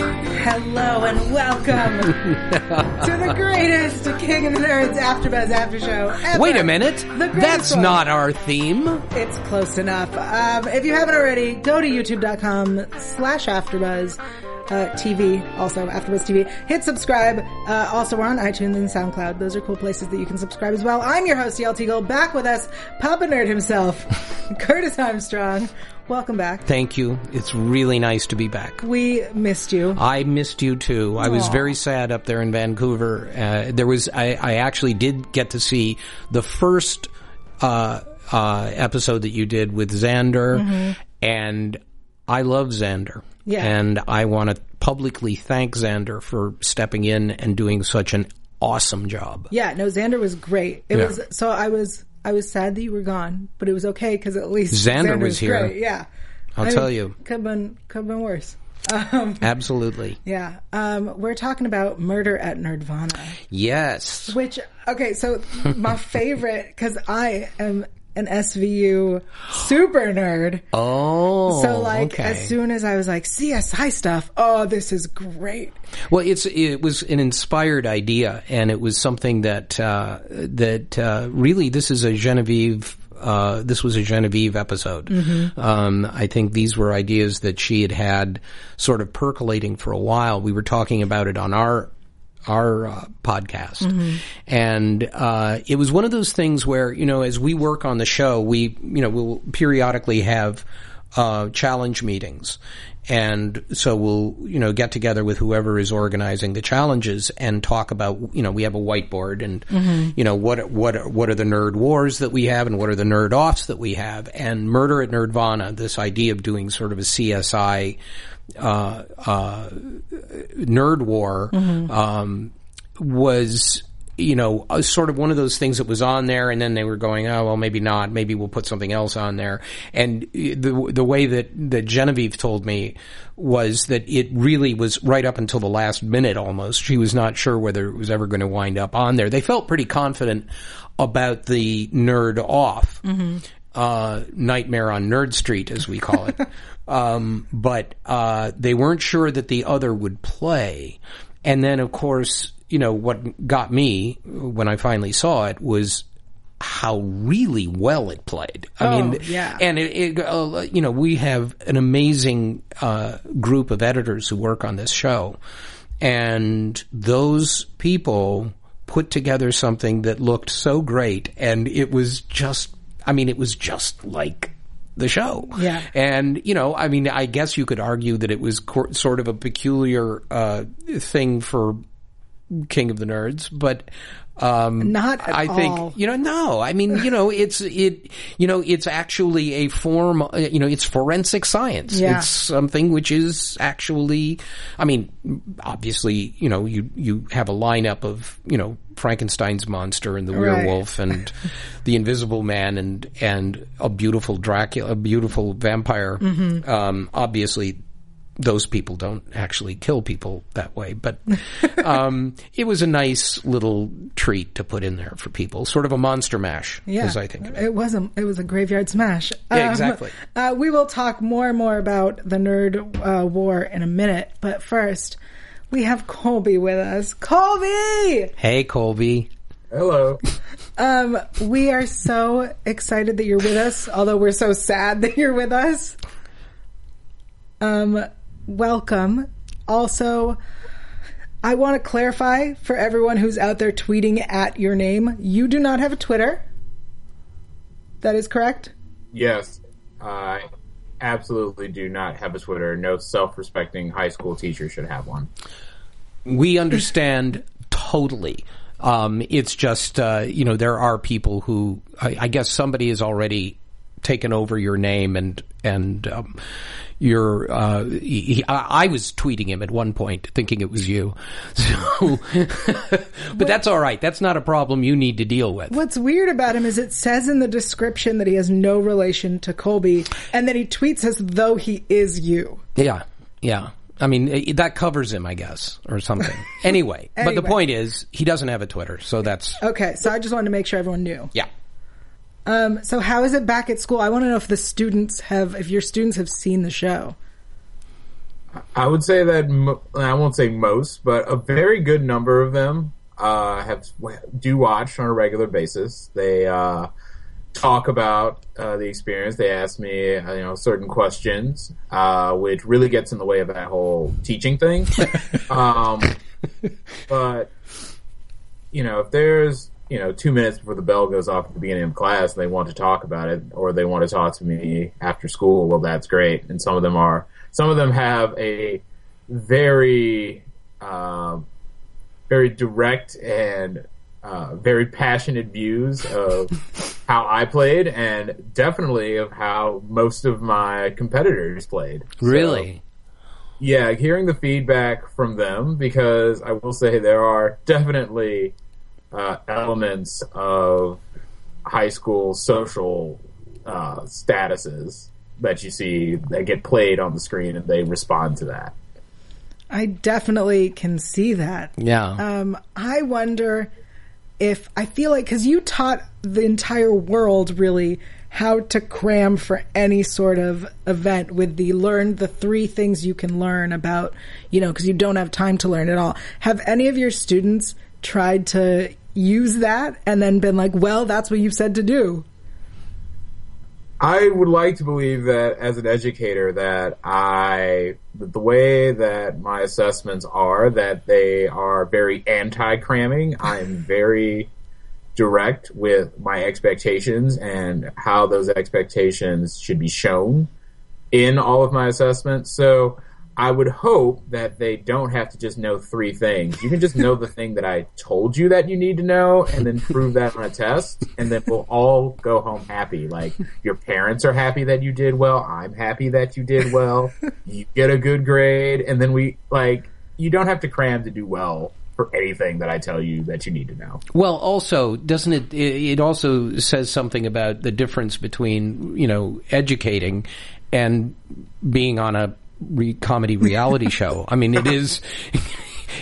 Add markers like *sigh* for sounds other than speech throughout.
Hello and welcome *laughs* to the greatest King of the Nerds AfterBuzz After Show ever. Wait a minute. The greatest That's one. not our theme. It's close enough. Um, if you haven't already, go to youtube.com slash AfterBuzz. Uh, TV, also AfterBuzz TV. Hit subscribe. Uh, also, we're on iTunes and SoundCloud. Those are cool places that you can subscribe as well. I'm your host, Yael Teagle, back with us, Papa Nerd himself, *laughs* Curtis Armstrong. Welcome back. Thank you. It's really nice to be back. We missed you. I missed you too. I was very sad up there in Vancouver. Uh, there was, I, I actually did get to see the first, uh, uh, episode that you did with Xander and I love Xander. Yeah. And I want to publicly thank Xander for stepping in and doing such an awesome job. Yeah, no, Xander was great. It Yeah. was so I was I was sad that you were gone, but it was okay because at least Xander was here. Great. Yeah, I'll tell you. could have been could have been worse. *laughs* Um, Absolutely. yeah, um, we're talking about murder at Nerdvana, Yes. which okay, so my *laughs* favorite because I am an SVU super nerd. Oh. So like okay. as soon as I was like CSI stuff, oh this is great. Well, it's it was an inspired idea, and it was something that uh, that uh, really this is a Genevieve. Uh, this was a Genevieve episode. Um, I think these were ideas that she had had sort of percolating for a while. We were talking about it on our our uh, podcast, and uh, it was one of those things where you know, as we work on the show, we you know we'll periodically have uh, challenge meetings. And so we'll, you know, get together with whoever is organizing the challenges and talk about, you know, we have a whiteboard and, you know, what, what, what are the nerd wars that we have and what are the nerd offs that we have. And murder at Nerdvana, this idea of doing sort of a CSI, uh, uh, nerd war, um, was, you know, uh, sort of one of those things that was on there, and then they were going, oh well, maybe not. Maybe we'll put something else on there. And the the way that that Genevieve told me was that it really was right up until the last minute almost. She was not sure whether it was ever going to wind up on there. They felt pretty confident about the nerd off. Uh, nightmare on Nerd Street, as we call it. *laughs* um, but uh, they weren't sure that the other would play. And then, of course, you know, what got me when I finally saw it was how really well it played. I Oh, mean, yeah. and it, it uh, you know, we have an amazing uh, group of editors who work on this show, and those people put together something that looked so great, and it was just, I mean, it was just like the show. Yeah. And, you know, I mean, I guess you could argue that it was cor- sort of a peculiar uh, thing for king of the nerds, but um, Not I think all. you know. No, I mean you know it's it you know it's actually a form. You know, it's forensic science. Yeah. It's something which is actually. I mean, obviously, you know, you you have a lineup of you know Frankenstein's monster and the Right. werewolf and *laughs* the Invisible Man and and a beautiful Dracula, a beautiful vampire. Mm-hmm. Um, obviously, those people don't actually kill people that way, but *laughs* um, it was a nice little treat to put in there for people, sort of a monster mash, Yeah, as I think. of it. it was a it was a graveyard smash. Yeah, Um, exactly. Uh, we will talk more and more about the nerd uh, war in a minute, but first we have Colby with us. Colby, Hey, Colby. Hello. *laughs* um, we are so excited that you're with us. Although we're so sad that you're with us. Um, welcome. Also, I want to clarify for everyone who's out there tweeting at your name, you do not have a Twitter. That is correct. Yes, I absolutely do not have a Twitter. No self-respecting high school teacher should have one. We understand totally. Um, it's just, uh, you know, there are people who, I, I guess somebody has already taken over your name and, and, um, your, uh, he, I, I was tweeting him at one point thinking it was you. *laughs* So, but that's all right. That's not a problem you need to deal with. What's weird about him is it says in the description that he has no relation to Colby, and then he tweets as though he is you. Yeah, yeah. I mean, that covers him, I guess, or something. *laughs* Anyway, but the point is, he doesn't have a Twitter, so that's, Okay, so I just wanted to make sure everyone knew. yeah. Um, so how is it back at school? I want to know if the students have, if your students have seen the show. I would say that mo- I won't say most, but a very good number of them uh, have do watch on a regular basis. They uh, talk about uh, the experience. They ask me, uh, you know, certain questions, uh, which really gets in the way of that whole teaching thing. *laughs* um, but you know, if there's you know two minutes before the bell goes off at the beginning of class, and they want to talk about it, or they want to talk to me after school, well, that's great. And some of them are, some of them have a very, um, very direct and uh, very passionate views of *laughs* how I played, and definitely of how most of my competitors played. So- Really? yeah, hearing the feedback from them because I will say there are definitely uh, elements of high school social uh, statuses that you see that get played on the screen and they respond to that. I definitely can see that. Yeah. Um, I wonder if I feel like because you taught the entire world really how to cram for any sort of event with the learn the three things you can learn about you know because you don't have time to learn it all. Have any of your students tried to use that and then been like, well, that's what you've said to do? I would like to believe that as an educator that I that the way that my assessments are that they are very anti-cramming. I'm very direct with my expectations and how those expectations should be shown in all of my assessments. So I would hope that they don't have to just know three things. You can just know the thing that I told you that you need to know and then prove that on a test and then we'll all go home happy. Like your parents are happy that you did well. I'm happy that you did well. You get a good grade and then we like you don't have to cram to do well for anything that I tell you that you need to know. Well, also, doesn't it? It also says something about the difference between you know educating and being on a re- comedy reality *laughs* show. I mean, it is *laughs*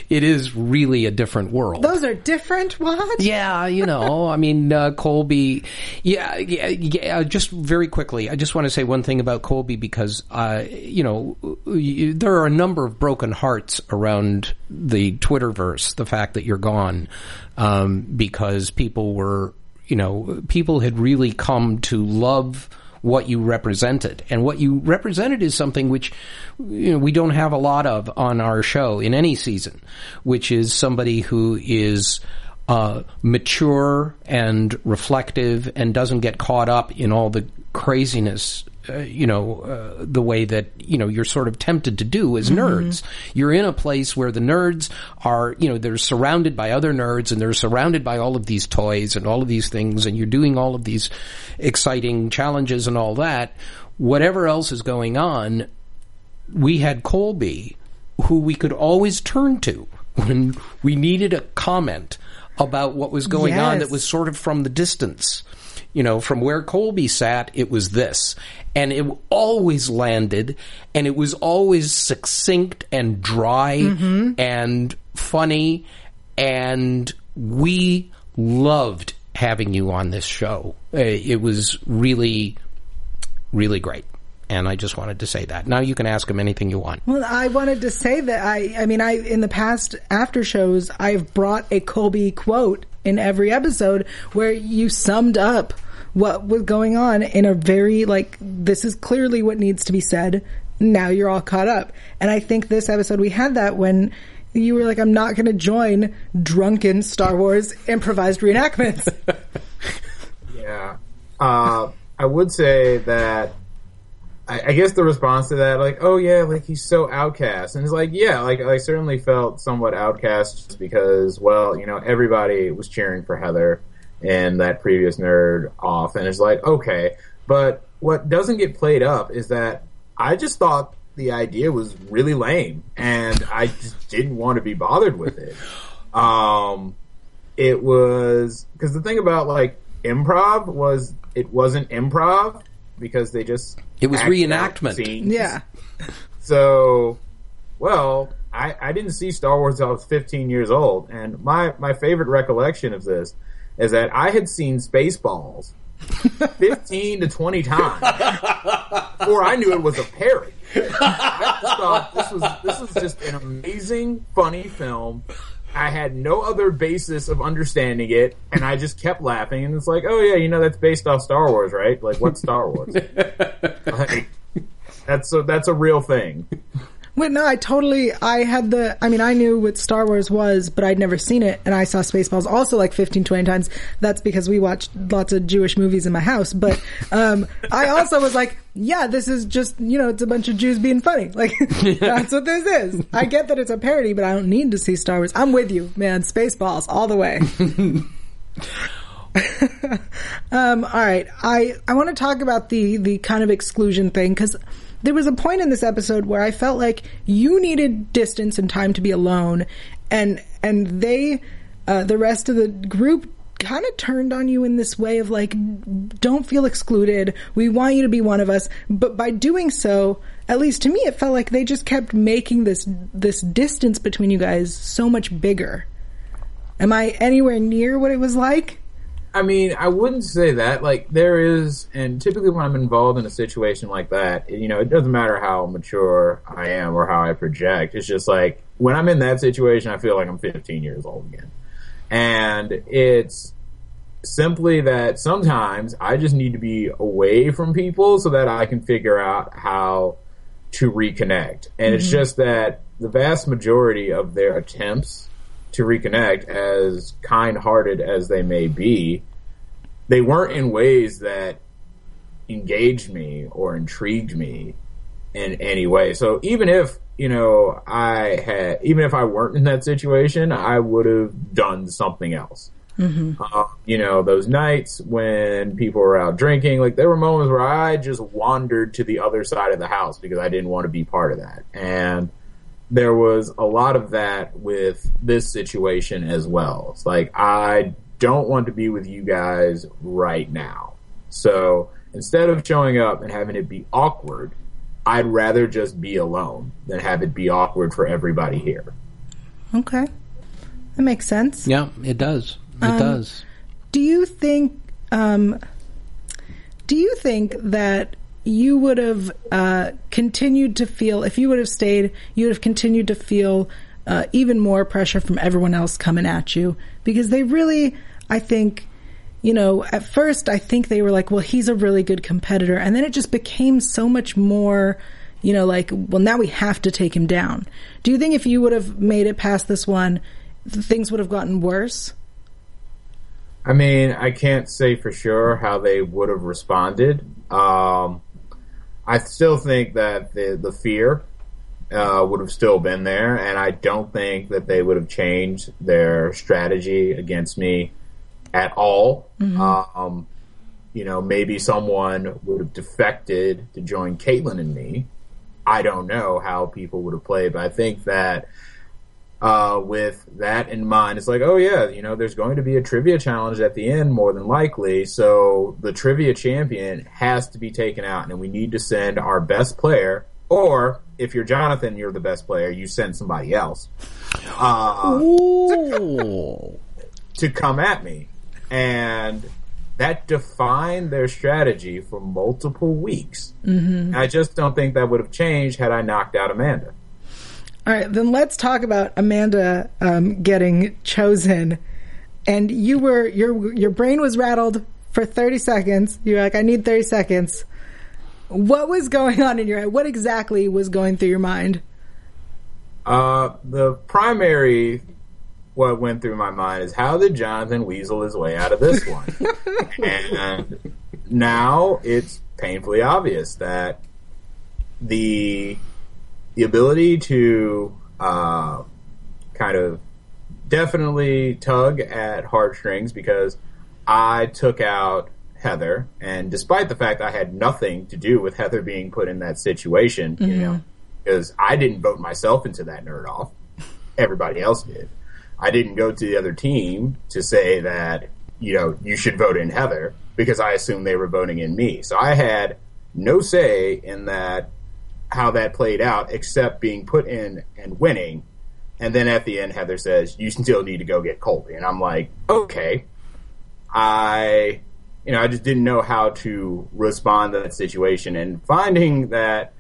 it is really a different world. Those are different. What? Yeah, you know, I mean, uh, Colby. Yeah, yeah, yeah. Just very quickly, I just want to say one thing about Colby because, uh, you know, you, there are a number of broken hearts around the Twitterverse. The fact that you're gone, um, because people were, you know, people had really come to love what you represented. And what you represented is something which you know, we don't have a lot of on our show in any season, which is somebody who is uh, mature and reflective and doesn't get caught up in all the craziness uh, you know, uh, the way that, you know, you're sort of tempted to do as nerds. You're in a place where the nerds are, you know, they're surrounded by other nerds and they're surrounded by all of these toys and all of these things and you're doing all of these exciting challenges and all that. Whatever else is going on, we had Colby, who we could always turn to when we needed a comment about what was going on that was sort of from the distance. You know, from where Colby sat, it was this. And it always landed, and it was always succinct and dry and funny, and we loved having you on this show. Uh, It was really, really great. And I just wanted to say that. Now you can ask him anything you want. Well, I wanted to say that I, I mean, I, in the past after shows, I've brought a Colby quote in every episode where you summed up what was going on in a very, like, this is clearly what needs to be said. Now you're all caught up. And I think this episode we had that when you were like, I'm not going to join drunken Star Wars improvised reenactments. *laughs* Yeah. Uh, I would say that I, I guess the response to that, like, oh yeah, like he's so outcast, and it's like, yeah, like I certainly felt somewhat outcast because, well, you know, everybody was cheering for Heather and that previous nerd off, and it's like, okay, but what doesn't get played up is that I just thought the idea was really lame, and I just didn't want to be bothered with it. Um, it was because the thing about like improv was it wasn't improv because they just It was reenactment. scenes. yeah. So, well, I, I didn't see Star Wars until I was 15 years old, and my my favorite recollection of this is that I had seen Spaceballs *laughs* 15 to 20 times before I knew it was a parody. I just thought this was this was just an amazing, funny film. I had no other basis of understanding it, and I just kept laughing. And it's like, oh yeah, you know that's based off Star Wars, right? Like, what Star Wars? *laughs* like, that's a that's a real thing. Wait, no, I totally, I had the, I mean, I knew what Star Wars was, but I'd never seen it, and I saw Spaceballs also like 15, 20 times. That's because we watched lots of Jewish movies in my house, but, um, I also was like, yeah, this is just, you know, it's a bunch of Jews being funny. Like, *laughs* that's what this is. I get that it's a parody, but I don't need to see Star Wars. I'm with you, man. Spaceballs, all the way. *laughs* Um, all right. I, I want to talk about the, the kind of exclusion thing because there was a point in this episode where I felt like you needed distance and time to be alone and, and they, uh, the rest of the group kind of turned on you in this way of like, don't feel excluded. We want you to be one of us. But by doing so, at least to me, it felt like they just kept making this, this distance between you guys so much bigger. Am I anywhere near what it was like? I mean, I wouldn't say that. Like, there is, and typically when I'm involved in a situation like that, you know, it doesn't matter how mature I am or how I project. It's just like, when I'm in that situation, I feel like I'm 15 years old again. And it's simply that sometimes I just need to be away from people so that I can figure out how to reconnect. And it's mm-hmm. just that the vast majority of their attempts to reconnect, as kind hearted as they may be, they weren't in ways that engaged me or intrigued me in any way. So even if, you know, I had, even if I weren't in that situation, I would have done something else. Uh, you know, those nights when people were out drinking, like there were moments where I just wandered to the other side of the house because I didn't want to be part of that. And there was a lot of that with this situation as well. It's like, I don't want to be with you guys right now. So instead of showing up and having it be awkward, I'd rather just be alone than have it be awkward for everybody here. Okay. That makes sense. Yeah, it does. It does. Do you think um do you think that you would have uh continued to feel if you would have stayed, you would have continued to feel uh even more pressure from everyone else coming at you because they really I think you know, at first I think they were like, well, he's a really good competitor. And then it just became so much more, you know, like, well, now we have to take him down. Do you think if you would have made it past this one, things would have gotten worse? I mean, I can't say for sure how they would have responded. Um, I still think that the the fear uh, would have still been there, and I don't think that they would have changed their strategy against me at all. Um, you know, maybe someone would have defected to join Caitlyn and me. I don't know how people would have played, but I think that uh, with that in mind, it's like, oh yeah, you know, there's going to be a trivia challenge at the end, more than likely. So the trivia champion has to be taken out, and we need to send our best player. Or if you're Jonathan, you're the best player. You send somebody else uh, to come at me, and that defined their strategy for multiple weeks. Mm-hmm. I just don't think that would have changed had I knocked out Amanda. All right, then let's talk about Amanda um, getting chosen. And you were your your brain was rattled for thirty seconds. You're like, I need thirty seconds. What was going on in your head? What exactly was going through your mind? Uh, the primary what went through my mind is how did Jonathan weasel his way out of this one? *laughs* and now it's painfully obvious that the the ability to uh, kind of definitely tug at heartstrings because I took out Heather, and despite the fact I had nothing to do with Heather being put in that situation, you know, because I didn't vote myself into that nerd off, everybody else did. I didn't go to the other team to say that you know you should vote in Heather because I assumed they were voting in me. So I had no say in that how that played out, except being put in and winning. And then at the end, Heather says, "You still need to go get Colby," and I'm like, "Okay." I, you know, I just didn't know how to respond to that situation, and finding that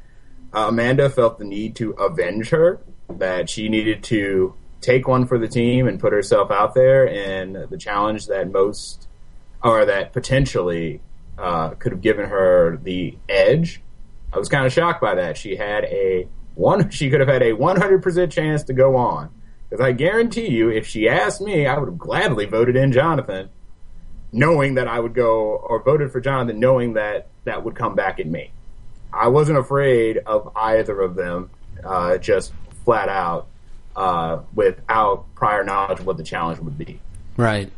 uh, Amanda felt the need to avenge her, that she needed to take one for the team and put herself out there in the challenge that most, or that potentially uh, could have given her the edge. I was kind of shocked by that. She had a one. *laughs* She could have had a 100% chance to go on. Because I guarantee you, if she asked me, I would have gladly voted in Jonathan, knowing that I would go, or voted for Jonathan, knowing that that would come back at me. I wasn't afraid of either of them, uh, just flat out, uh, without prior knowledge of what the challenge would be. Right.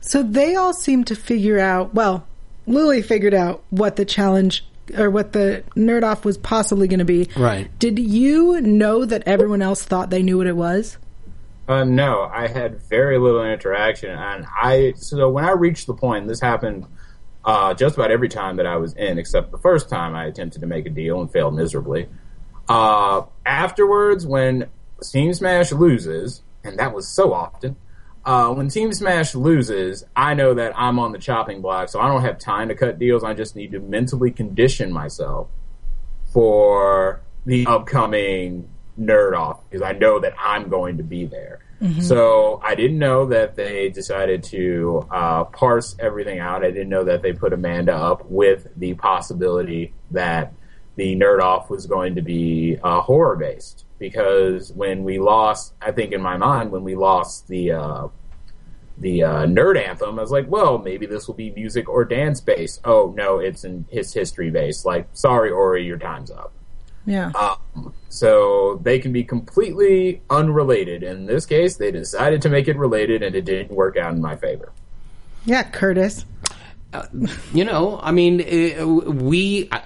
So they all seem to figure out. Well, Lily figured out what the challenge or what the nerd off was possibly going to be. Right. Did you know that everyone else thought they knew what it was? Uh, no, I had very little interaction, and I so when I reached the point, this happened uh, just about every time that I was in, except the first time I attempted to make a deal and failed miserably. Uh, afterwards, when Team Smash loses, and that was so often, uh, when Team Smash loses, I know that I'm on the chopping block, so I don't have time to cut deals. I just need to mentally condition myself for the upcoming nerd off because I know that I'm going to be there. So I didn't know that they decided to uh, parse everything out. I didn't know that they put Amanda up with the possibility that the nerd off was going to be uh, horror based because when we lost, I think in my mind when we lost the uh, the uh, nerd anthem, I was like, well, maybe this will be music or dance based. Oh no, it's in his history based. Like, sorry, Ori, your time's up. Yeah. Um, so they can be completely unrelated. In this case, they decided to make it related, and it didn't work out in my favor. yeah, Curtis. You know, I mean, uh, we. Uh,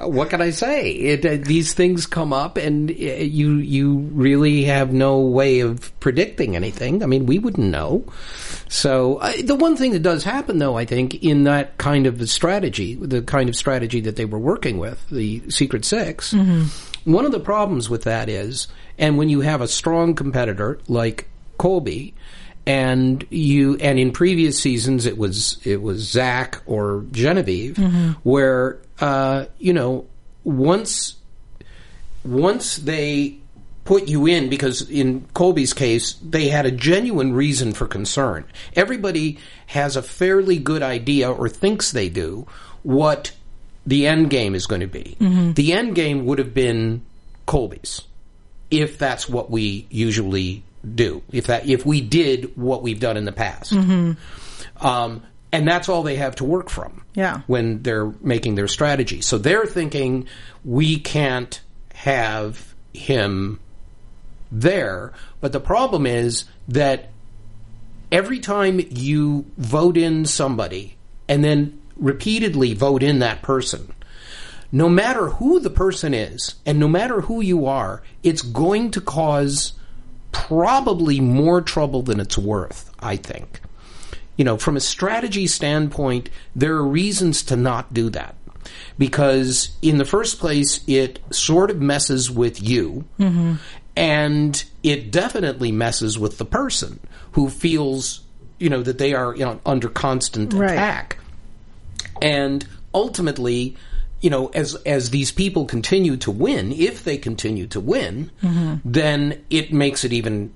what can I say? It, uh, these things come up, and uh, you you really have no way of predicting anything. I mean, we wouldn't know. So uh, the one thing that does happen, though, I think, in that kind of strategy, the kind of strategy that they were working with, the Secret 6 one of the problems with that is, and when you have a strong competitor like Colby, and you and in previous seasons it was it was Zach or Genevieve, where uh, you know once once they put you in because in Colby's case they had a genuine reason for concern. Everybody has a fairly good idea or thinks they do what the end game is going to be. The end game would have been Colby's if that's what we usually do. If that if we did what we've done in the past. Um, and that's all they have to work from Yeah. when they're making their strategy. So they're thinking we can't have him there. But the problem is that every time you vote in somebody and then repeatedly vote in that person, no matter who the person is and no matter who you are, it's going to cause probably more trouble than it's worth, I think. You know, from a strategy standpoint, there are reasons to not do that. Because in the first place, it sort of messes with you, mm-hmm. and it definitely messes with the person who feels, you know, that they are you know, under constant Right. attack. And ultimately, you know, as as these people continue to win, if they continue to win, mm-hmm. then it makes it even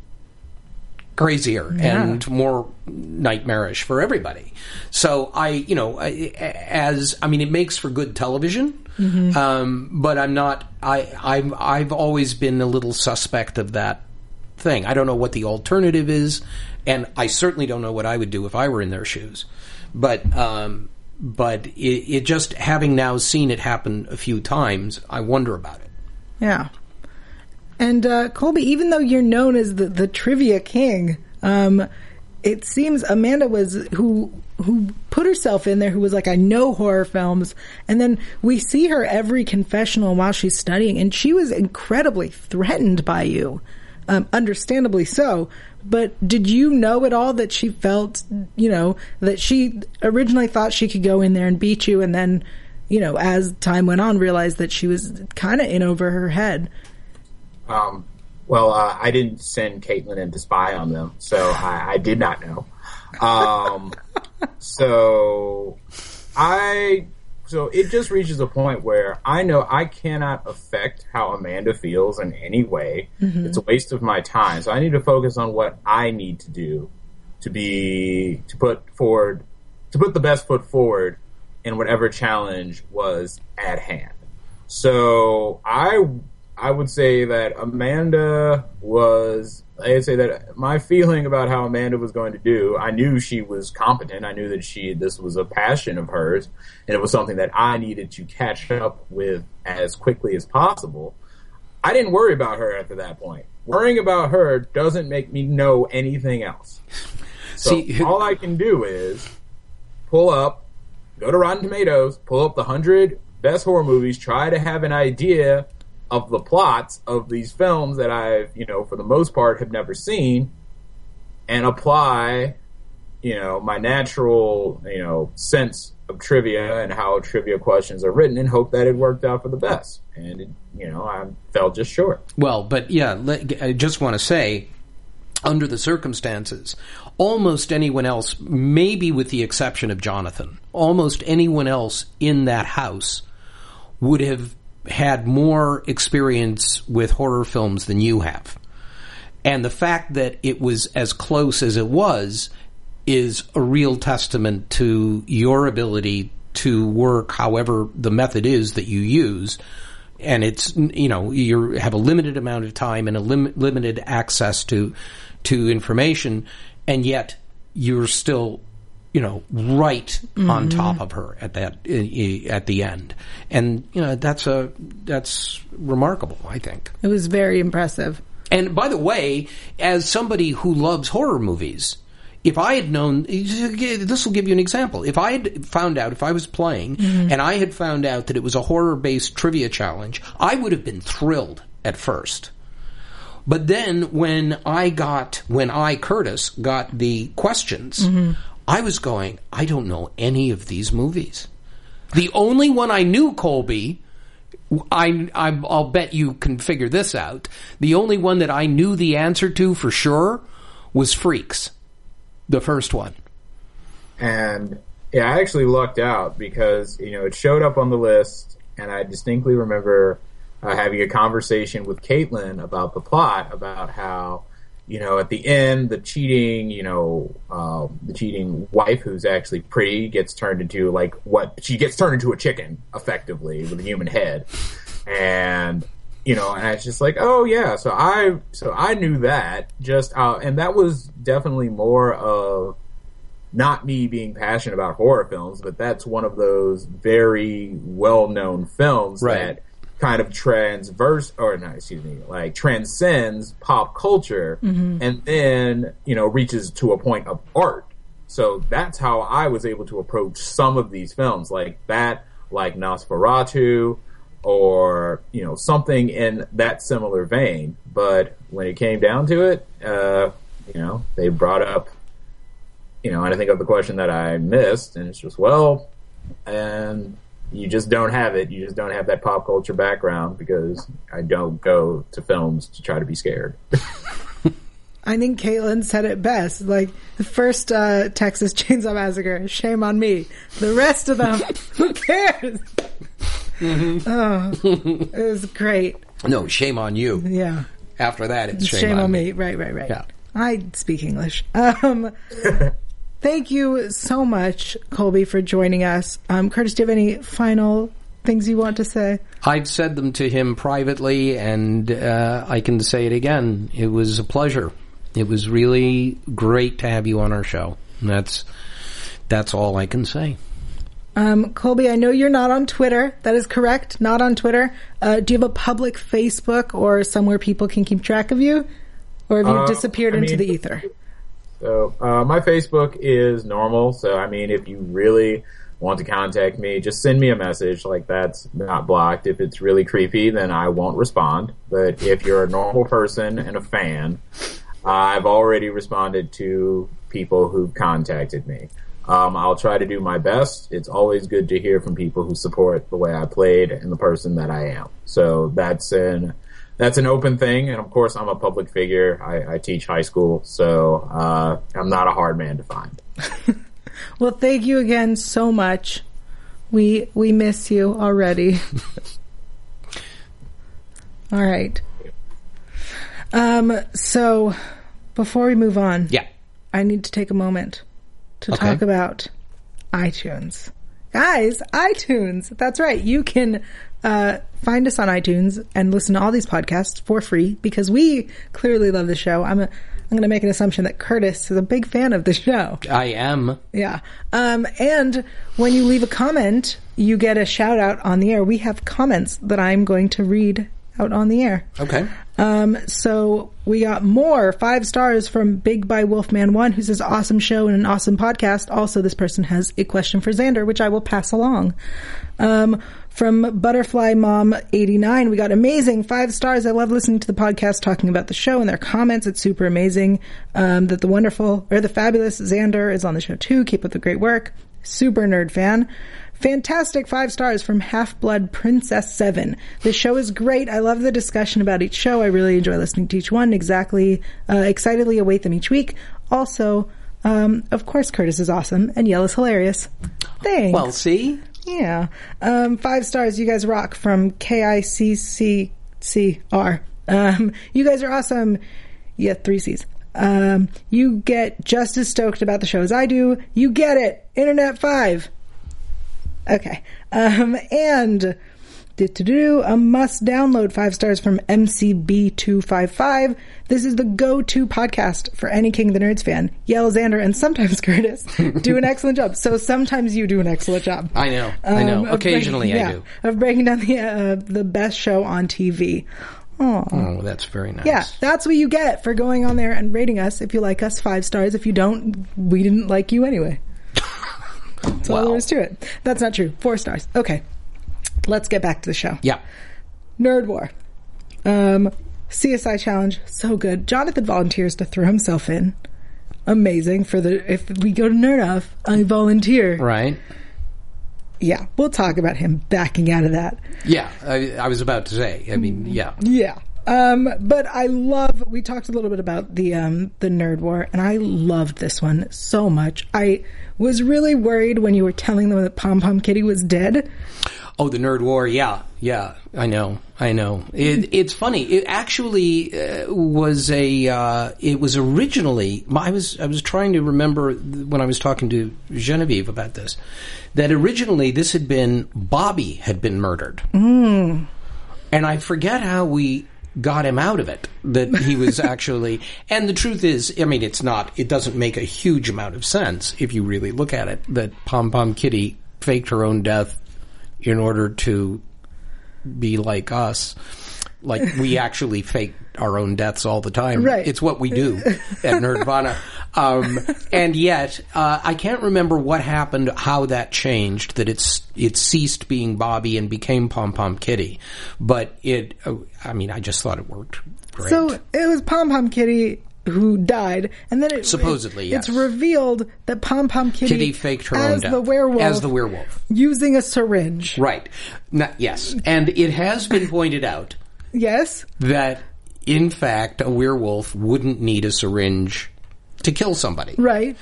crazier and more nightmarish for everybody. So I, you know, I, as I mean, it makes for good television. Um, but I'm not. I I'm I've always been a little suspect of that thing. I don't know what the alternative is, and I certainly don't know what I would do if I were in their shoes. But um, but it, it just having now seen it happen a few times, I wonder about it. Yeah. And uh, Colby, even though you're known as the, the trivia king, um, it seems Amanda was who who put herself in there. Who was like, I know horror films, and then we see her every confessional while she's studying, and she was incredibly threatened by you, um, understandably so. But did you know at all that she felt, you know, that she originally thought she could go in there and beat you, and then, you know, as time went on, realized that she was kind of in over her head. Um, well, uh, I didn't send Caitlin in to spy on them, so I, I did not know. Um, *laughs* so I, so it just reaches a point where I know I cannot affect how Amanda feels in any way. It's a waste of my time. So I need to focus on what I need to do to be, to put forward, to put the best foot forward in whatever challenge was at hand. So I I would say that Amanda was I'd say that my feeling about how Amanda was going to do, I knew she was competent. I knew that she this was a passion of hers and it was something that I needed to catch up with as quickly as possible. I didn't worry about her after that point. Worrying about her doesn't make me know anything else. *laughs* So See- all I can do is pull up, go to Rotten Tomatoes, pull up the hundred best horror movies, try to have an idea of the plots of these films that I've, you know, for the most part have never seen, and apply, you know, my natural, you know, sense of trivia and how trivia questions are written, and hope that it worked out for the best. And it, you know, I fell just short. Well, but yeah, let, I just want to say, under the circumstances, almost anyone else, maybe with the exception of Jonathan, almost anyone else in that house would have had more experience with horror films than you have. And the fact that it was as close as it was is a real testament to your ability to work however the method is that you use. And it's, you know, you have a limited amount of time and a lim- limited access to, to information. And yet you're still, you know, right on mm-hmm. top of her at that, at the end. And, you know, that's a, that's remarkable, I think. It was very impressive. And by the way, as somebody who loves horror movies, if I had known, this will give you an example. If I had found out, if I was playing mm-hmm. and I had found out that it was a horror based trivia challenge, I would have been thrilled at first. But then when I got, when I, Curtis, got the questions, mm-hmm. I was going, I don't know any of these movies. The only one I knew, Colby, I, I, I'll bet you can figure this out. The only one that I knew the answer to for sure was Freaks, the first one. And yeah, I actually lucked out because you know it showed up on the list, and I distinctly remember uh, having a conversation with Caitlin about the plot, about how you know at the end the cheating, you know, um, the cheating wife who's actually pretty gets turned into like what she gets turned into a chicken effectively with a human head, and you know, and it's just like, oh yeah, so I so I knew that just uh, and that was definitely more of not me being passionate about horror films, but that's one of those very well known films Right. that kind of transverse or no, excuse me, like transcends pop culture and then, you know, reaches to a point of art. So that's how I was able to approach some of these films like that, like Nosferatu or, you know, something in that similar vein. But when it came down to it, uh, you know, they brought up you know, and I think of the question that I missed, and it's just, well, and you just don't have it. You just don't have that pop culture background because I don't go to films to try to be scared. *laughs* I think Caitlin said it best. Like the first uh, Texas *laughs* Chainsaw Massacre, shame on me. The rest of them, *laughs* who cares? Oh, it was great. No, shame on you. Yeah, After that, it's shame, shame, on me. Right, right, right. Yeah. I speak English. Um, thank you so much, Colby, for joining us. Um, Curtis, do you have any final things you want to say? I've said them to him privately, and uh, I can say it again. It was a pleasure. It was really great to have you on our show. And that's that's all I can say. Um, Colby, I know you're not on Twitter. That is correct. Not on Twitter. Uh, do you have a public Facebook or somewhere people can keep track of you? Or have you Uh, disappeared I into mean- the ether? So uh, my Facebook is normal. So I mean, if you really want to contact me, just send me a message. Like that's not blocked. If it's really creepy, then I won't respond. But if you're a normal person and a fan, I've already responded to people who've contacted me. Um, I'll try to do my best. It's always good to hear from people who support the way I played and the person that I am. So that's an that's an open thing, and of course, I'm a public figure. I, I teach high school, so uh, I'm not a hard man to find. *laughs* Well, thank you again so much. We we miss you already. *laughs* All right. Um. So, before we move on, Yeah. I need to take a moment to Okay. talk about iTunes. Guys, iTunes. That's right. You can uh, find us on iTunes and listen to all these podcasts for free because we clearly love the show. I'm a, I'm going to make an assumption that Curtis is a big fan of the show. I am. Yeah. Um, and when you leave a comment, you get a shout out on the air. We have comments that I'm going to read out on the air. Okay. Um, so we got more five stars from Big by Wolfman One, who says awesome show and an awesome podcast. Also, this person has a question for Xander, which I will pass along. Um, from Butterfly Mom 89, we got amazing five stars. I love listening to the podcast talking about the show and their comments. It's super amazing. Um, that the wonderful or the fabulous Xander is on the show too. Keep up the great work. Super nerd fan. Fantastic five stars from Half Blood Princess 7. The show is great. I love the discussion about each show. I really enjoy listening to each one. Exactly, uh, excitedly await them each week. Also, um, of course, Curtis is awesome and Yael is hilarious. Thanks. Well, see? Yeah. Um, five stars. You guys rock from K-I-C-C-C-R. Um, you guys are awesome. Yeah, three C's. Um, you get just as stoked about the show as I do. You get it. Internet 5. Okay. Um, and do a must download five stars from MCB255. This is the go-to podcast for any King of the Nerds fan. Yael Xander and sometimes *laughs* Curtis do an excellent job. So sometimes you do an excellent job. I know. I know. Um, Occasionally breaking- I yeah, do. Of breaking down the uh, the best show on TV. Aw. Oh, that's very nice. Yeah, that's what you get for going on there and rating us. If you like us, five stars. If you don't, we didn't like you anyway. That's all there is to it. That's not true. Four stars. Okay. Let's get back to the show. Yeah. Nerd War. Um, CSI Challenge. So good. Jonathan volunteers to throw himself in. Amazing for the, if we go to Nerd Off, I volunteer. Right. Yeah, we'll talk about him backing out of that. Yeah. I, I was about to say. I mean, yeah. Yeah. Um, but I love, we talked a little bit about the, um, the nerd war and I loved this one so much. I was really worried when you were telling them that Pom Pom Kitty was dead. Oh, the nerd war. Yeah, yeah. I know. I know. It, it's funny. It actually uh, was a. Uh, it was originally. I was. I was trying to remember when I was talking to Genevieve about this. That originally this had been Bobby had been murdered, mm. and I forget how we got him out of it. That he was *laughs* actually, and the truth is, I mean, it's not, it doesn't make a huge amount of sense if you really look at it, that Pom Pom Kitty faked her own death in order to be like us. Like we *laughs* actually fake our own deaths all the time. Right. It's what we do at *laughs* Nerdvana. Um, and yet, uh, I can't remember what happened, how that changed, that it's, it ceased being Bobby and became Pom Pom Kitty. But it, uh, I mean, I just thought it worked great. So it was Pom Pom Kitty who died, and then it, Supposedly, it- yes. it's revealed that Pom Pom Kitty, Kitty faked her as own death. the werewolf, As the werewolf. using a syringe. Right. Yes. And it has been pointed out Yes, that, in fact, a werewolf wouldn't need a syringe to kill somebody. right.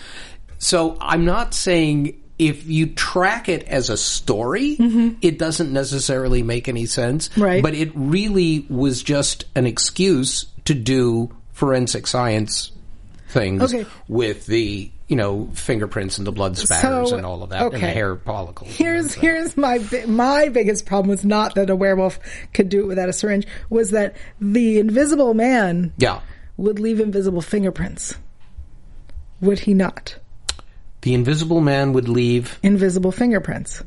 So I'm not saying if you track it as a story, it doesn't necessarily make any sense. Mm-hmm. Right. But it really was just an excuse to do forensic science things Okay. with the, you know, fingerprints and the blood spatters So, and all of that and the hair follicles. Here's here's my my biggest problem was not that a werewolf could do it without a syringe. Was that the Invisible Man Yeah. would leave invisible fingerprints? Would he not? The invisible man would leave Invisible fingerprints.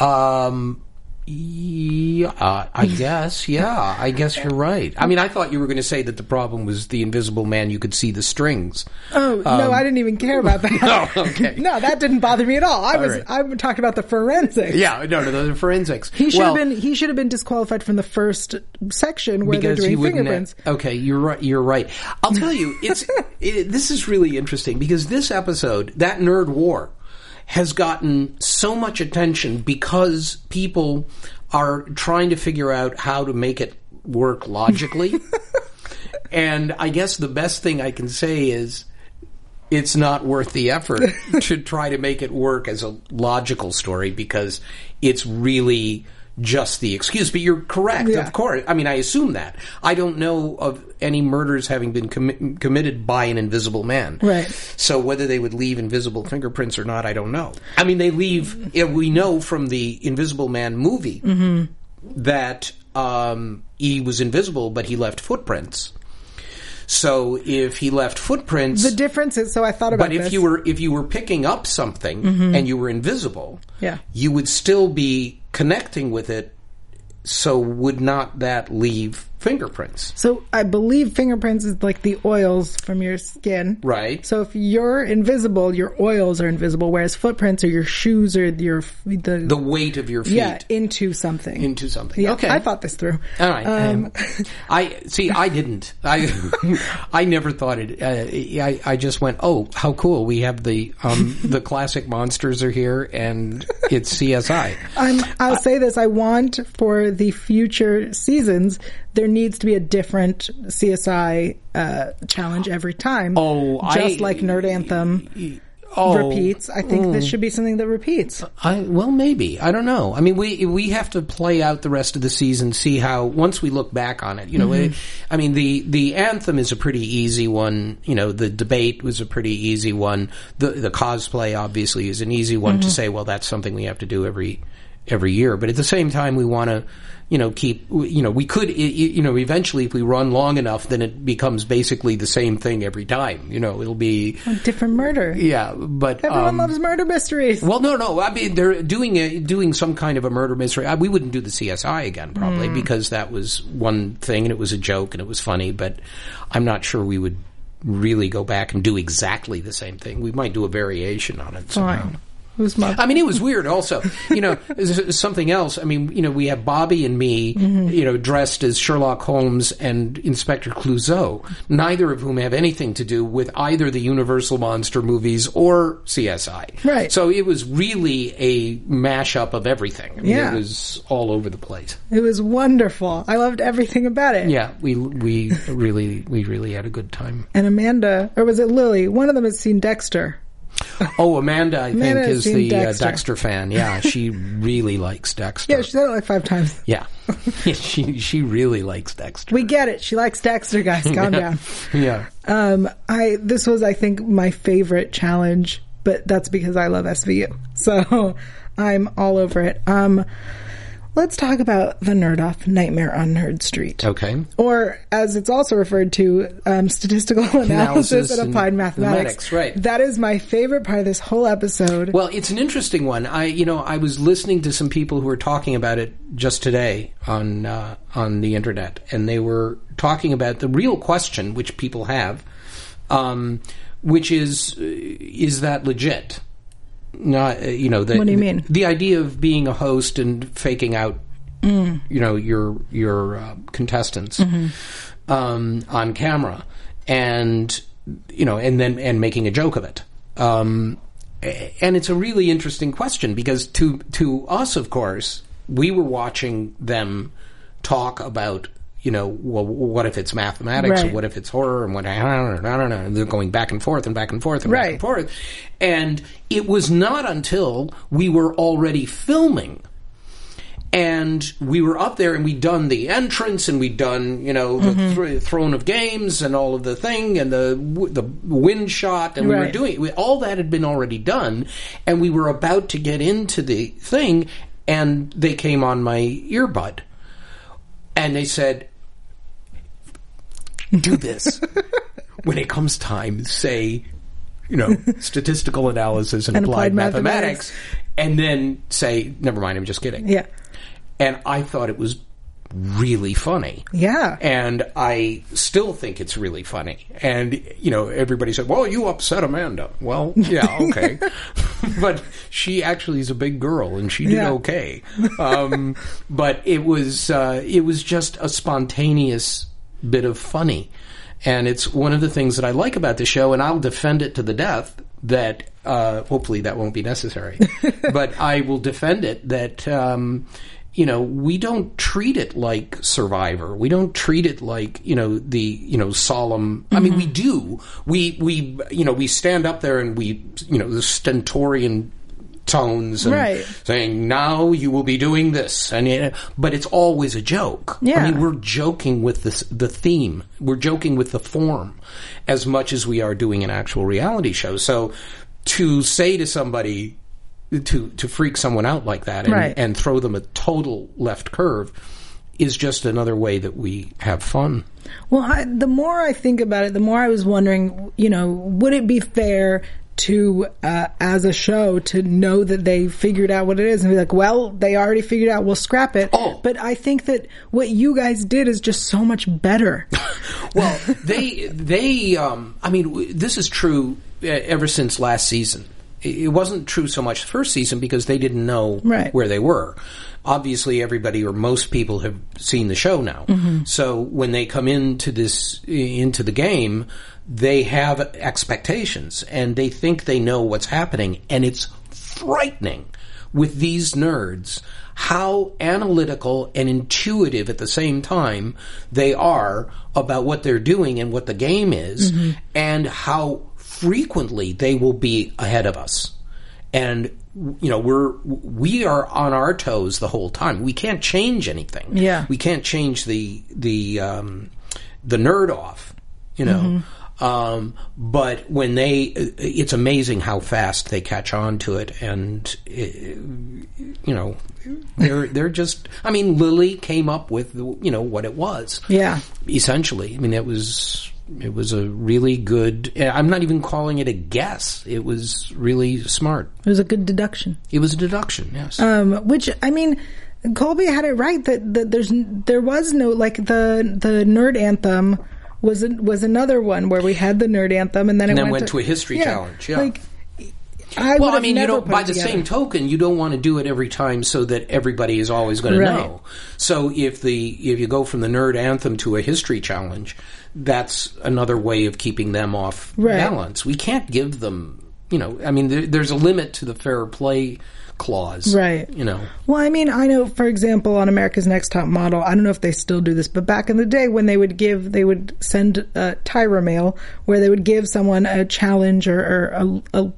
Um, yeah, I guess. Yeah, I guess you're right. I mean, I thought you were going to say that the problem was the invisible man. You could see the strings. Oh no, I didn't even care about that. Um, *laughs* No, okay. no, that didn't bother me at all. I was right. I'm talking about the forensics. Yeah, no, no, the forensics. He should well, have been he should have been disqualified from the first section where they're doing fingerprints. Okay, you're right. You're right. I'll tell you, it's *laughs* it, this is really interesting because this episode, that nerd war, has gotten so much attention because people are trying to figure out how to make it work logically. *laughs* and I guess the best thing I can say is it's not worth the effort *laughs* to try to make it work as a logical story because it's really just the excuse. But you're correct, Yeah. of course. I mean, I assume that. I don't know of any murders having been commi- committed by an invisible man. Right. So whether they would leave invisible fingerprints or not, I don't know. I mean, they leave. yeah, We know from the Invisible Man movie that um, he was invisible, but he left footprints. So if he left footprints, The difference is so I thought about but if this. you were if you were picking up something mm-hmm. and you were invisible, Yeah. you would still be connecting with it. So would not that leave fingerprints? so I believe fingerprints is like the oils from your skin. Right. So if you're invisible, your oils are invisible, whereas footprints are your shoes or your the, The weight of your feet yeah into something. into something. yeah, okay. I thought this through. All right. Um, Um, *laughs* I see. I didn't. I *laughs* I never thought it. Uh, I I just went. Oh, how cool! We have the um *laughs* the classic monsters are here, and it's CSI. I'm, I'll say this: I want for the future seasons there needs to be a different CSI uh, challenge every time. Oh, just I- like Nerd Anthem Oh, repeats. I think this should be something that repeats. I well maybe I don't know. I mean we we have to play out the rest of the season, see how once we look back on it. You know, Mm-hmm. it- I mean the the anthem is a pretty easy one. You know, the debate was a pretty easy one. The the cosplay obviously is an easy one Mm-hmm. to say. Well, that's something we have to do every every year. But at the same time, we want to. You know, keep. You know, we could. You know, eventually, if we run long enough, then it becomes basically the same thing every time. You know, it'll be. Different murder. Yeah, but Everyone um, loves murder mysteries. well, no, no. I mean, they're doing a, doing some kind of a murder mystery. I, we wouldn't do the CSI again, probably, because that was one thing and it was a joke and it was funny. But I'm not sure we would really go back and do exactly the same thing. We might do a variation on it. somehow. Fine. Who's my? I mean, it was weird. Also, you know, *laughs* something else. I mean, you know, we have Bobby and me, mm-hmm. you know, dressed as Sherlock Holmes and Inspector Clouseau, neither of whom have anything to do with either the Universal monster movies or CSI. Right. So it was really a mashup of everything. I mean, Yeah. It was all over the place. It was wonderful. I loved everything about it. Yeah, we we really we really had a good time. And Amanda, or was it Lily? One of them has seen Dexter. Oh, Amanda, I Amanda think, is the Dexter. Uh, Dexter fan. Yeah, she really likes Dexter. Yeah, she said it like five times. Yeah, *laughs* she she really likes Dexter. We get it. She likes Dexter, guys. *laughs* Calm down. yeah. Um, I this was, I think, my favorite challenge, but that's because I love SVU. So *laughs* I'm all over it. Um, let's talk about the Nerd Off Nightmare on Nerd Street. Okay. Or, as it's also referred to, um, statistical *laughs* analysis, Analysis and and applied mathematics. mathematics, right. That is my favorite part of this whole episode. Well, it's an interesting one. I, you know, I was listening to some people who were talking about it just today on uh, on the internet, and they were talking about the real question which people have, um, which is uh, is that legit? Not, uh, you know, the, What do you mean? The, idea of being a host and faking out, Mm. you know, your your uh, contestants Mm-hmm. um, on camera, and you know, and then and making a joke of it. Um, and it's a really interesting question because to to us, of course, we were watching them talk about. You know, well, what if it's mathematics? Right. Or what if it's horror? And what I don't know, I don't know. And they're going back and forth and back and forth and back and forth. And it was not until we were already filming and we were up there and we'd done the entrance and we'd done you know the mm-hmm. thr- throne of games and all of the thing and the w- the wind shot and we were Right. doing we, all that had been already done and we were about to get into the thing and they came on my earbud and they said do this *laughs* when it comes time say you know *laughs* statistical analysis and, And applied, applied mathematics, mathematics. and then say never mind i'm just kidding yeah. and I thought it was really funny. Yeah. And I still think it's really funny. And, you know, everybody said, well, you upset Amanda. Well, yeah, *laughs* okay. *laughs* but she actually is a big girl and she did Yeah. okay. Um, but it was, uh, it was just a spontaneous bit of funny. And it's one of the things that I like about the show, and I'll defend it to the death that, uh, hopefully that won't be necessary. *laughs* but I will defend it that, um, you know, we don't treat it like Survivor. We don't treat it like, you know, the, you know, solemn. I mean, we mm-hmm. do. We, we, you know, we stand up there and we, you know, the stentorian tones and Right. saying, now you will be doing this. And, know, but it's always a joke. Yeah. I mean, we're joking with this, the theme. We're joking with the form as much as we are doing an actual reality show. So to say to somebody, to to freak someone out like that and, Right. and throw them a total left curve is just another way that we have fun. Well, I, the more I think about it, the more I was wondering, you know, would it be fair to, uh, as a show, to know that they figured out what it is and be like, well, they already figured out, we'll scrap it. Oh. But I think that what you guys did is just so much better. *laughs* Well, they they um, I mean this is true uh, ever since last season. It wasn't true so much the first season because they didn't know Right. where they were. Obviously, everybody or most people have seen the show now. Mm-hmm. So when they come into this into the game, they have expectations and they think they know what's happening, and it's frightening with these nerds how analytical and intuitive at the same time they are about what they're doing and what the game is mm-hmm. and how frequently they will be ahead of us and you know we're we are on our toes the whole time we can't change anything Yeah. we can't change the the um the nerd off you know um but when they it's amazing how fast they catch on to it and uh, you know they're *laughs* they're just i mean lily came up with you know what it was Yeah. essentially. I mean, it was it was a really good. I'm not even calling it a guess. It was really smart. It was a good deduction. It was a deduction. Yes. Um, which I mean, Colby had it right that, that there's there was no like the the nerd anthem was was another one where we had the nerd anthem and then it And then went, went to a history challenge, yeah. Like, I well, I mean, you don't. By the together. same token, you don't want to do it every time so that everybody is always going Right. to know. So if the if you go from the nerd anthem to a history challenge, that's another way of keeping them off Right. balance. We can't give them. You know, I mean, there, there's a limit to the fair play clause. Right. You know. Well, I mean, I know, for example, on America's Next Top Model, I don't know if they still do this, but back in the day when they would give, they would send uh, Tyra mail where they would give someone a challenge or, or a, a,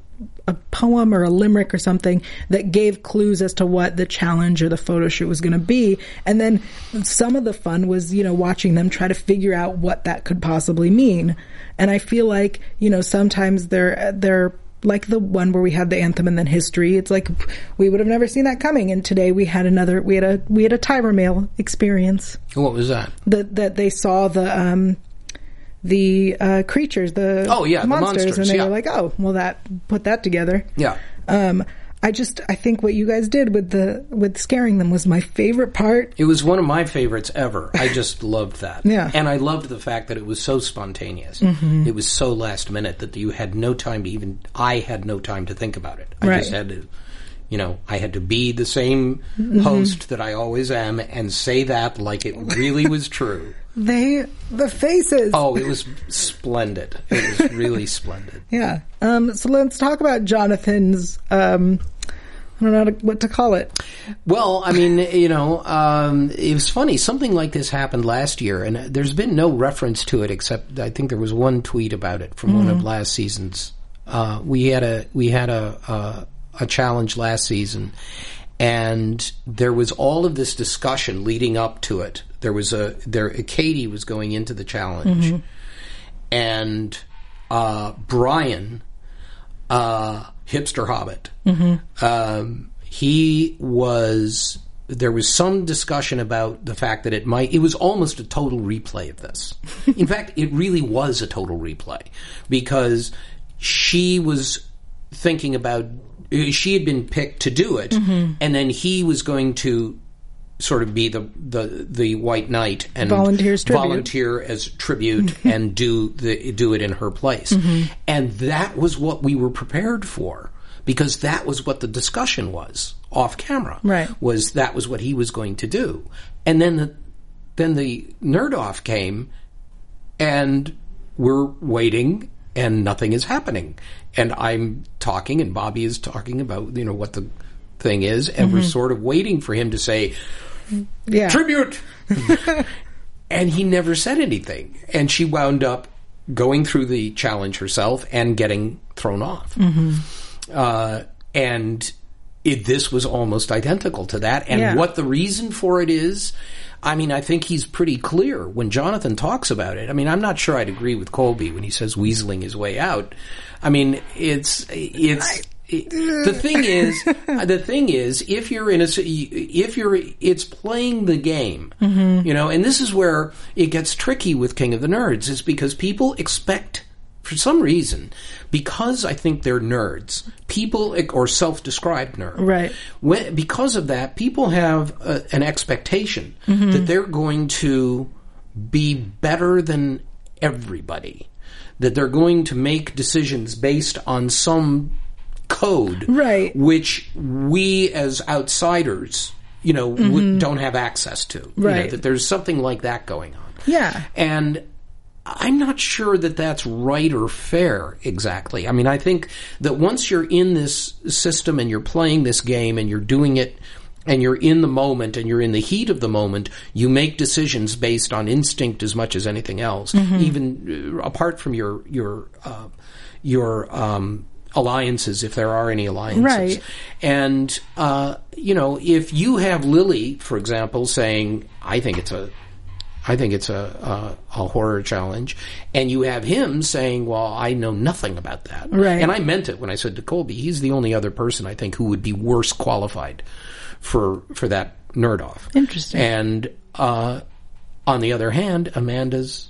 a poem or a limerick or something that gave clues as to what the challenge or the photo shoot was going to be. And then some of the fun was, you know, watching them try to figure out what that could possibly mean. And I feel like, you know, sometimes they're, they're, like the one where we had the anthem and then history. It's like we would have never seen that coming. And today we had another. We had a we had a Tyra mail experience What was that? that that they saw the um the uh creatures the Oh, yeah, the monsters, monsters, and they yeah. were like oh well that put that together Yeah. um i just i think what you guys did with the with scaring them was my favorite part It was one of my favorites ever. I *laughs* just loved that. Yeah. Mm-hmm. And I loved the fact that it was so spontaneous. It was so last minute that you had no time to even, I had no time to think about it. I Right. just had to, you know, I had to be the same Mm-hmm. host that I always am and say that like it really *laughs* was true. They the faces Oh, it was splendid. It was really *laughs* splendid. yeah um so let's talk about jonathan's um i don't know what to call it Well, I mean, you know, um, it was funny. Something like this happened last year, and there's been no reference to it except I think there was one tweet about it from one of last season's. Uh, we had a we had a, a a challenge last season, and there was all of this discussion leading up to it. There was a there. Katie was going into the challenge, and uh, Brian uh, hipster hobbit. Um, he was. There was some discussion about the fact that it might. It was almost a total replay of this. *laughs* In fact, it really was a total replay because she was thinking about. She had been picked to do it, and then he was going to sort of be the the, the white knight and Volunteers tribute. volunteer as tribute mm-hmm. and do the do it in her place. Mm-hmm. And that was what we were prepared for because that was what the discussion was off camera. Right. Was that was what he was going to do. And then the then the nerd off came and we're waiting and nothing is happening. And I'm talking and Bobby is talking about, you know, what the thing is and we're mm-hmm. sort of waiting for him to say yeah tribute. *laughs* and he never said anything. And she wound up going through the challenge herself and getting thrown off. Uh, and it, this was almost identical to that. And Yeah. what the reason for it is, I mean, I think he's pretty clear when Jonathan talks about it. I mean, I'm not sure I'd agree with Colby when he says weaseling his way out. I mean, it's it's. The thing is, *laughs* the thing is, if you're in a, if you're, it's playing the game, mm-hmm. you know, and this is where it gets tricky with King of the Nerds, is because people expect, for some reason, because I think they're nerds, people or self-described nerd, Right. When, because of that, people have a, an expectation mm-hmm. that they're going to be better than everybody, that they're going to make decisions based on some code, Right. Which we as outsiders, you know, w- don't have access to. You know, Right. that there's something like that going on. yeah And I'm not sure that that's right or fair exactly. I mean, I think that once you're in this system and you're playing this game and you're doing it and you're in the moment and you're in the heat of the moment, you make decisions based on instinct as much as anything else, even uh, apart from your your uh, your um, alliances, if there are any alliances. Right. And uh, you know, if you have Lily, for example, saying, "I think it's a I think it's a, a a horror challenge, and you have him saying, "Well, I know nothing about that." Right. And I meant it when I said to Colby, he's the only other person I think who would be worse qualified for for that nerd off. Interesting. And uh, on the other hand, Amanda's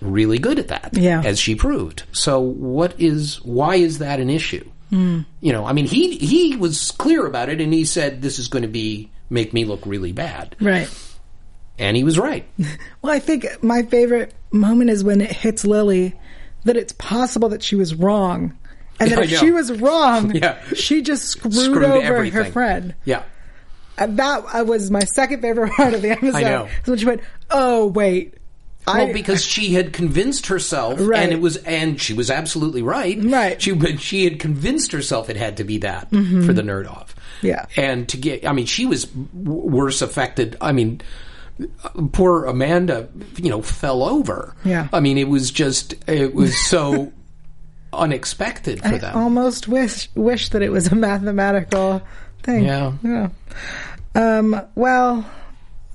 really good at that, Yeah. as she proved. So, what is why is that an issue? Hmm. You know, I mean, he he was clear about it, and he said this is going to be make me look really bad, right and he was right. *laughs* Well, I think my favorite moment is when it hits Lily that it's possible that she was wrong. And that *laughs* if she was wrong, *laughs* Yeah. she just screwed, Screwed over everything. her friend. Yeah. And that was my second favorite part of the episode. know. is when she went, "Oh wait, Well, I- because she had convinced herself, Right. and it was, and she was absolutely right. Right. She, she had convinced herself it had to be that for the nerd off. Mm-hmm. Yeah. And to get, I mean, she was w- worse affected. I mean, poor Amanda, you know, fell over. Yeah. I mean, it was just, it was so *laughs* unexpected for I them. almost wish wish that it was a mathematical thing." Yeah. Yeah. Um, well,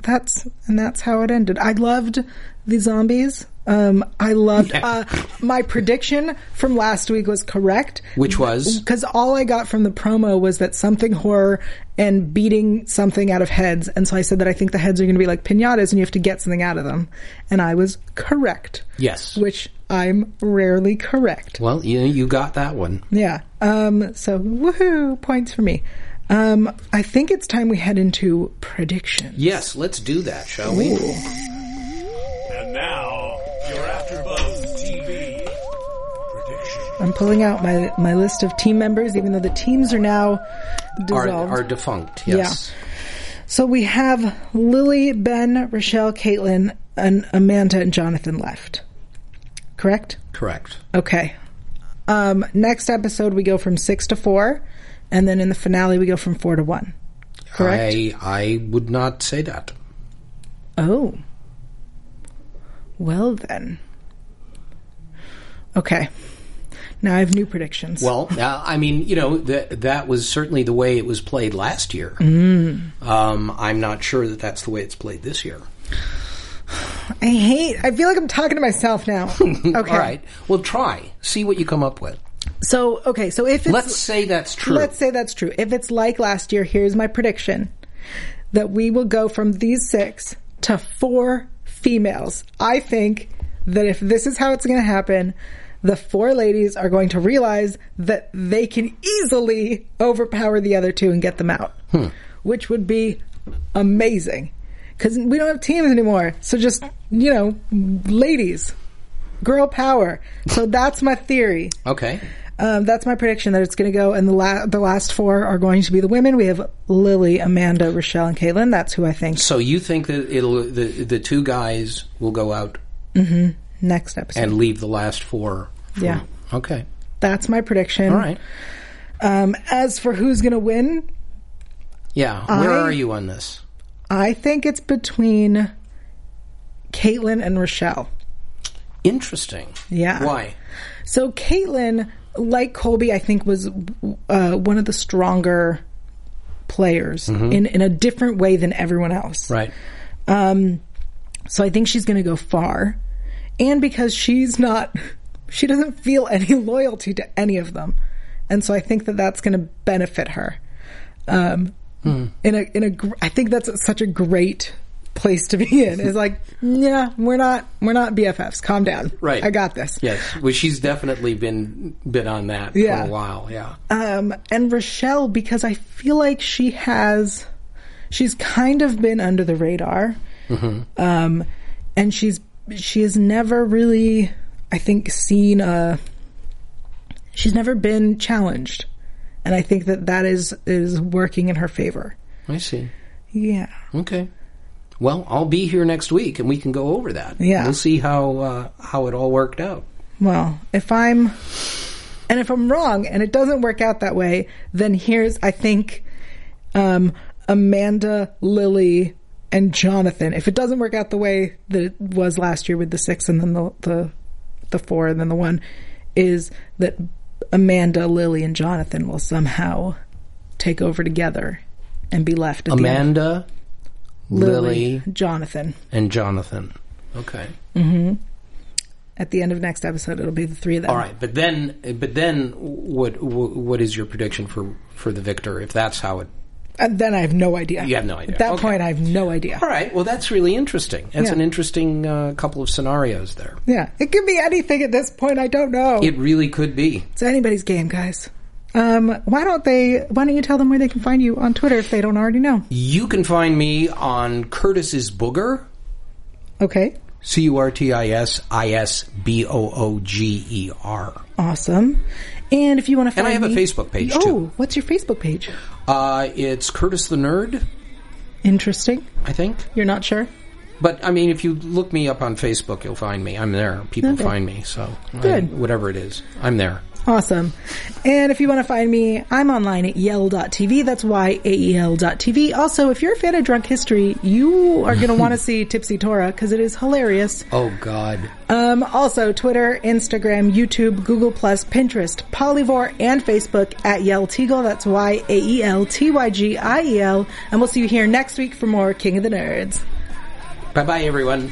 that's and that's how it ended. I loved the zombies. Um, I loved uh, my prediction from last week was correct. Which was? because all I got from the promo was that something horror and beating something out of heads, and so I said that I think the heads are going to be like pinatas, and you have to get something out of them, and I was correct. Yes. Which I'm rarely correct. Well, you you got that one. Yeah. Um, so woohoo, points for me. Um, I think it's time we head into predictions. Yes, let's do that, shall we? And now, your AfterBuzz TV prediction. I'm pulling out my my list of team members, even though the teams are now Are, dissolved. are defunct. Yes. so we have Lily, Ben, Rochelle, Caitlin, and Amanda and Jonathan left. Correct? Correct. Okay. Um, next episode we go from six to four, and then in the finale we go from four to one. Correct? I I would not say that. Oh. Well then. Okay. Now I have new predictions. Well, uh, I mean, you know, that that was certainly the way it was played last year. Mm. Um, I'm not sure that that's the way it's played this year. I hate. I feel like I'm talking to myself now. *laughs* Okay. All right. Well, try. See what you come up with. So okay. So if it's Let's say that's true. let's say that's true. If it's like last year, here's my prediction: that we will go from these six to four females. I think that if this is how it's going to happen, the four ladies are going to realize that they can easily overpower the other two and get them out, hmm. which would be amazing. Because we don't have teams anymore. So just, you know, ladies, girl power. So that's my theory. okay. Um, that's my prediction that it's going to go, and the la- the last four are going to be the women. We have Lily, Amanda, Rochelle, and Caitlin. That's who I think So you think that it'll the the two guys will go out next episode. and leave the last four? for- Yeah. Okay. That's my prediction. All right. Um, as for who's going to win, Yeah. Where I- are you on this? I think it's between Caitlin and Rochelle. Interesting. Yeah. Why? So Caitlin, like Colby, I think was uh, one of the stronger players in in a different way than everyone else. Right. Um, so I think she's going to go far. And because she's not, *laughs* she doesn't feel any *laughs* loyalty to any of them. And so I think that that's going to benefit her. Um, in a, in a, I think that's such a great place to be in is like, yeah, we're not, we're not BFFs. Calm down. Right. I got this. Yes. Well, she's definitely been been on that Yeah. for a while. Yeah. Um, and Rochelle, because I feel like she has, she's kind of been under the radar. Um, and she's, she has never really, I think, seen a, she's never been challenged. And I think that that is, is working in her favor. I see. Yeah. Okay. Well, I'll be here next week, and we can go over that. Yeah. We'll see how uh, how it all worked out. Well, if I'm, and if I'm wrong and it doesn't work out that way, then here's, I think, um, Amanda, Lily, and Jonathan. If it doesn't work out the way that it was last year with the six and then the, the, the four and then the one, is that Amanda, Lily, and Jonathan will somehow take over together and be left at the end. Amanda, Lily, Lily, Jonathan. and Jonathan. Okay. Mm-hmm. At the end of next episode, it'll be the three of them. All right, but then, but then, what what is your prediction for for the victor? If that's how it. And then I have no idea. You have no idea. At that Okay. point, I have no idea. All right. Well, that's really interesting. That's Yeah. an interesting uh, couple of scenarios there. Yeah, it could be anything at this point. I don't know. It really could be. it's anybody's game, guys. Um, why don't they? Why don't you tell them where they can find you on Twitter if they don't already know? You can find me on Curtis's Booger. Okay, C U R T I S I S B O O G E R. awesome. And if you want to find And I have a Facebook page, too. oh, too. what's your Facebook page? Uh, it's Curtis the Nerd, Interesting. I think. You're not sure? But I mean, if you look me up on Facebook, you'll find me. I'm there. People Okay. find me. So I- Good. whatever it is, I'm there. Awesome. And if you want to find me, I'm online at yael.tv. That's Y-A-E-L dot TV. Also, if you're a fan of Drunk History, you are going to want to see Tipsy Tora because it is hilarious. Oh God. Um, also, Twitter, Instagram, YouTube, Google Plus, Pinterest, Polyvore, and Facebook at Yael Tygiel. That's Y A E L T Y G I E L. And we'll see you here next week for more King of the Nerds. Bye bye, everyone.